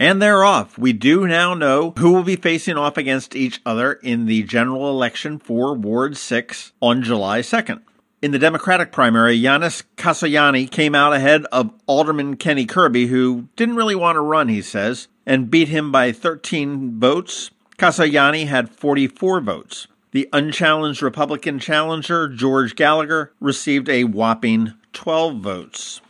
And they're off. We do now know who will be facing off against each other in the general election for Ward 6 on July 2nd. In the Democratic primary, Yanis Kasayani came out ahead of Alderman Kenny Kirby, who didn't really want to run, he says, and beat him by 13 votes. Kasayani had 44 votes. The unchallenged Republican challenger, George Gallagher, received a whopping 12 votes.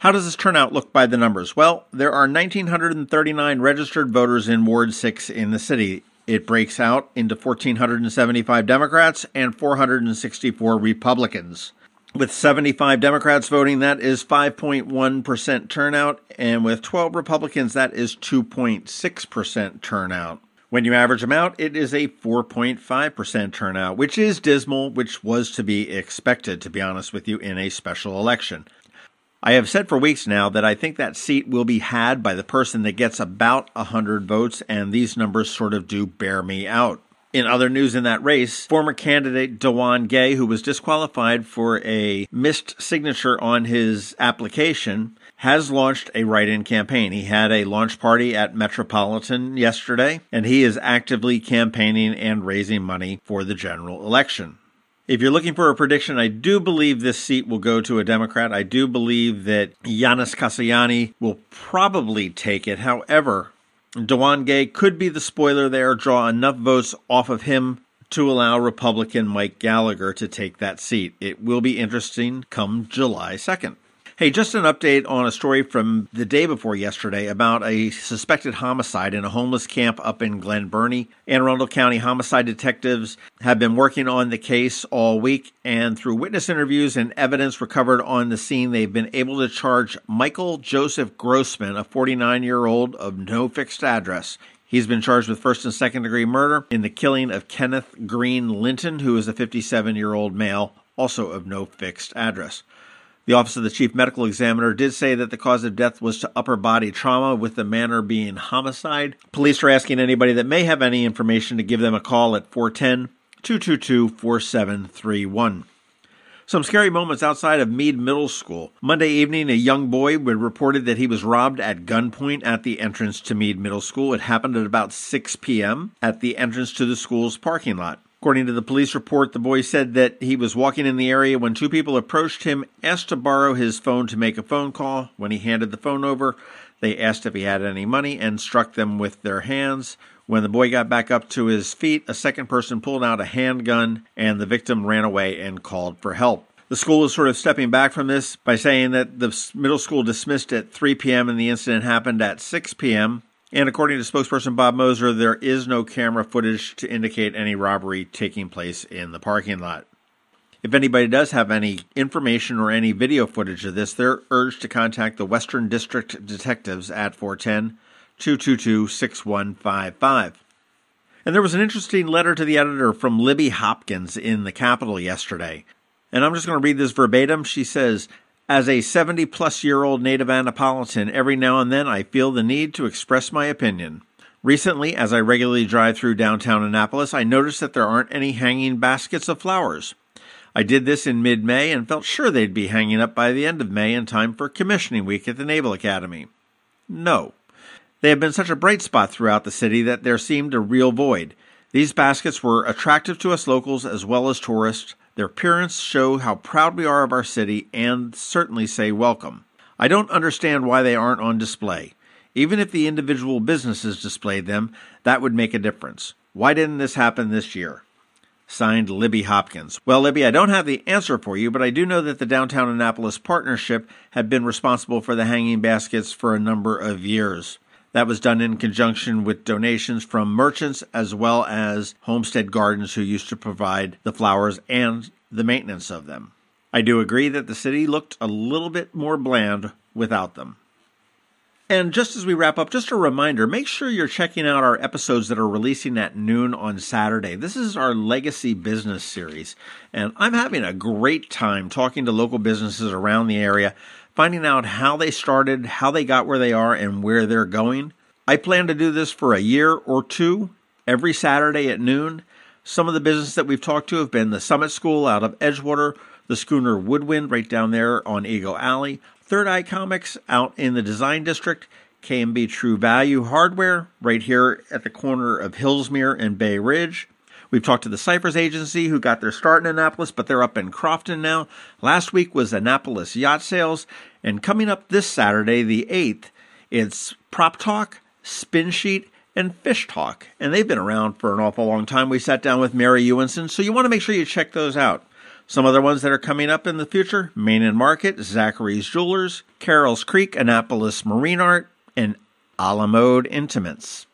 How does this turnout look by the numbers? Well, there are 1,939 registered voters in Ward 6 in the city. It breaks out into 1,475 Democrats and 464 Republicans. With 75 Democrats voting, that is 5.1% turnout, and with 12 Republicans, that is 2.6% turnout. When you average them out, it is a 4.5% turnout, which is dismal, which was to be expected, to be honest with you, in a special election. I have said for weeks now that I think that seat will be had by the person that gets about 100 votes, and these numbers sort of do bear me out. In other news in that race, former candidate DaJuan Gay, who was disqualified for a missed signature on his application, has launched a write in campaign. He had a launch party at Metropolitan yesterday, and he is actively campaigning and raising money for the general election. If you're looking for a prediction, I do believe this seat will go to a Democrat. I do believe that Yanis Kasayani will probably take it. However, DaJuan Gay could be the spoiler there, draw enough votes off of him to allow Republican Mike Gallagher to take that seat. It will be interesting come July 2nd. Hey, just an update on a story from the day before yesterday about a suspected homicide in a homeless camp up in Glen Burnie. Anne Arundel County homicide detectives have been working on the case all week, and through witness interviews and evidence recovered on the scene, they've been able to charge Michael Joseph Grossman, a 49 year old of no fixed address. He's been charged with first and second degree murder in the killing of Kenneth Green Linton, who is a 57 year old male, also of no fixed address. The Office of the Chief Medical Examiner did say that the cause of death was to upper body trauma, with the manner being homicide. Police are asking anybody that may have any information to give them a call at 410 222 4731. Some scary moments outside of Meade Middle School. Monday evening, a young boy reported that he was robbed at gunpoint at the entrance to Meade Middle School. It happened at about 6 p.m. at the entrance to the school's parking lot. According to the police report, the boy said that he was walking in the area when two people approached him, asked to borrow his phone to make a phone call. When he handed the phone over, they asked if he had any money and struck them with their hands. When the boy got back up to his feet, a second person pulled out a handgun and the victim ran away and called for help. The school is sort of stepping back from this by saying that the middle school dismissed at 3 p.m. and the incident happened at 6 p.m. And according to spokesperson Bob Mosier, there is no camera footage to indicate any robbery taking place in the parking lot. If anybody does have any information or any video footage of this, they're urged to contact the Western District Detectives at 410 222 6155. And there was an interesting letter to the editor from Libby Hopkins in the Capitol yesterday. And I'm just going to read this verbatim. She says, as a 70 plus year old native Annapolitan, every now and then I feel the need to express my opinion. Recently, as I regularly drive through downtown Annapolis, I noticed that there aren't any hanging baskets of flowers. I did this in mid May and felt sure they'd be hanging up by the end of May in time for commissioning week at the Naval Academy. No. They have been such a bright spot throughout the city that there seemed a real void. These baskets were attractive to us locals as well as tourists, their appearance show how proud we are of our city and certainly say welcome. I don't understand why they aren't on display. Even if the individual businesses displayed them, that would make a difference. Why didn't this happen this year? Signed Libby Hopkins. Well, Libby, I don't have the answer for you, but I do know that the Downtown Annapolis Partnership had been responsible for the hanging baskets for a number of years. That was done in conjunction with donations from merchants as well as Homestead Gardens, who used to provide the flowers and the maintenance of them. I do agree that the city looked a little bit more bland without them. And just as we wrap up, just a reminder make sure you're checking out our episodes that are releasing at noon on Saturday. This is our Legacy Business Series, and I'm having a great time talking to local businesses around the area, finding out how they started, how they got where they are, and where they're going. I plan to do this for a year or two every Saturday at noon. Some of the businesses that we've talked to have been the Summit School out of Edgewater, the Schooner Woodwind right down there on Eagle Alley, Third Eye Comics out in the Design District, KMB True Value Hardware right here at the corner of Hillsmere and Bay Ridge. We've talked to the Cyphers Agency who got their start in Annapolis, but they're up in Crofton now. Last week was Annapolis Yacht Sales, and coming up this Saturday, the 8th, it's Prop Talk, Spin Sheet, and Fish Talk. And they've been around for an awful long time. We sat down with Mary Ewenson, so you want to make sure you check those out. Some other ones that are coming up in the future Main and Market, Zachary's Jewelers, Carrol's Creek, Annapolis Marine Art, and Alamode Intimates.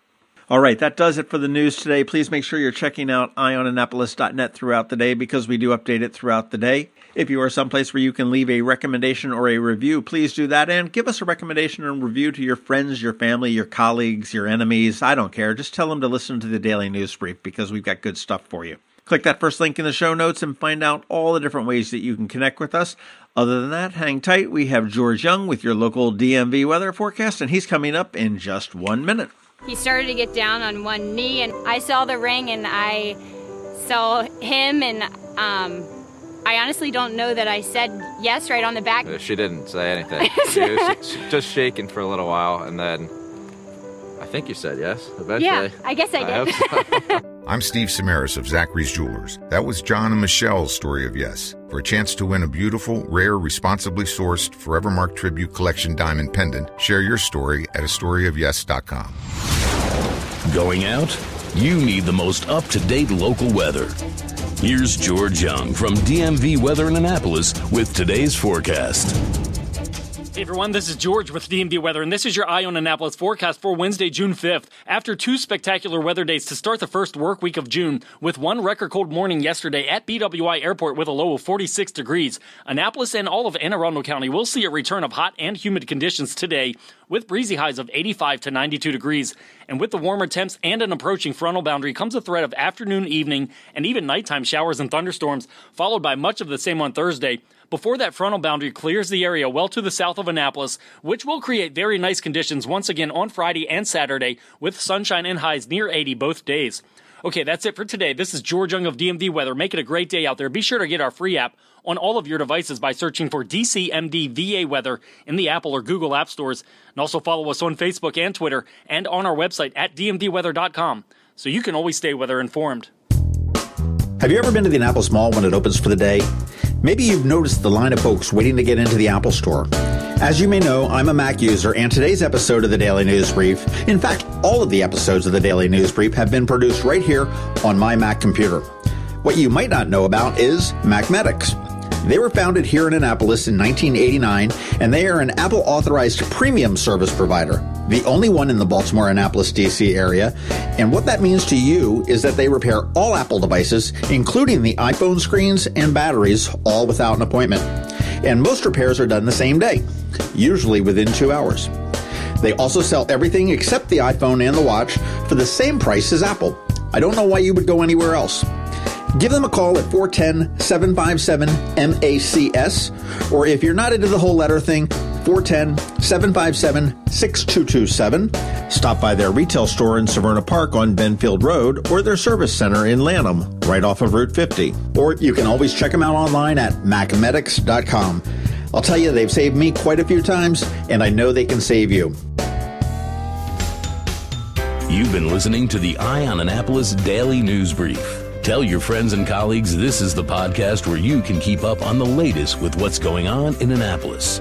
All right, that does it for the news today. Please make sure you're checking out eyeonannapolis.net throughout the day because we do update it throughout the day. If you are someplace where you can leave a recommendation or a review, please do that and give us a recommendation and review to your friends, your family, your colleagues, your enemies. I don't care. Just tell them to listen to the daily news brief because we've got good stuff for you. Click that first link in the show notes and find out all the different ways that you can connect with us. Other than that, hang tight. We have George Young with your local DMV weather forecast, and he's coming up in just one minute. He started to get down on one knee, and I saw the ring, and I saw him, and um, I honestly don't know that I said yes right on the back. She didn't say anything. she was just shaking for a little while, and then I think you said yes eventually. Yeah, I guess I did. I so. I'm Steve Samaras of Zachary's Jewelers. That was John and Michelle's story of yes. For a chance to win a beautiful, rare, responsibly sourced Forevermark Tribute Collection diamond pendant, share your story at astoryofyes.com. Going out? You need the most up to date local weather. Here's George Young from DMV Weather in Annapolis with today's forecast. Hey everyone, this is George with DMV Weather, and this is your Eye on Annapolis forecast for Wednesday, June 5th. After two spectacular weather days to start the first work week of June, with one record cold morning yesterday at BWI Airport with a low of 46 degrees, Annapolis and all of Anne Arundel County will see a return of hot and humid conditions today, with breezy highs of 85 to 92 degrees. And with the warmer temps and an approaching frontal boundary comes a threat of afternoon, evening, and even nighttime showers and thunderstorms, followed by much of the same on Thursday before that frontal boundary clears the area well to the south of Annapolis, which will create very nice conditions once again on Friday and Saturday with sunshine and highs near 80 both days. Okay, that's it for today. This is George Young of DMV Weather. Make it a great day out there. Be sure to get our free app on all of your devices by searching for DCMD VA Weather in the Apple or Google App Stores. And also follow us on Facebook and Twitter and on our website at dmvweather.com so you can always stay weather informed. Have you ever been to the Annapolis Mall when it opens for the day? Maybe you've noticed the line of folks waiting to get into the Apple Store. As you may know, I'm a Mac user, and today's episode of the Daily News Brief, in fact, all of the episodes of the Daily News Brief have been produced right here on my Mac computer. What you might not know about is MacMedics. They were founded here in Annapolis in 1989, and they are an Apple authorized premium service provider, the only one in the Baltimore Annapolis DC area. And what that means to you is that they repair all Apple devices, including the iPhone screens and batteries, all without an appointment. And most repairs are done the same day, usually within two hours. They also sell everything except the iPhone and the watch for the same price as Apple. I don't know why you would go anywhere else. Give them a call at 410 757 MACS, or if you're not into the whole letter thing, 410 757 6227. Stop by their retail store in Severna Park on Benfield Road or their service center in Lanham, right off of Route 50. Or you can always check them out online at macmedics.com. I'll tell you, they've saved me quite a few times, and I know they can save you. You've been listening to the Eye on Annapolis Daily News Brief. Tell your friends and colleagues this is the podcast where you can keep up on the latest with what's going on in Annapolis.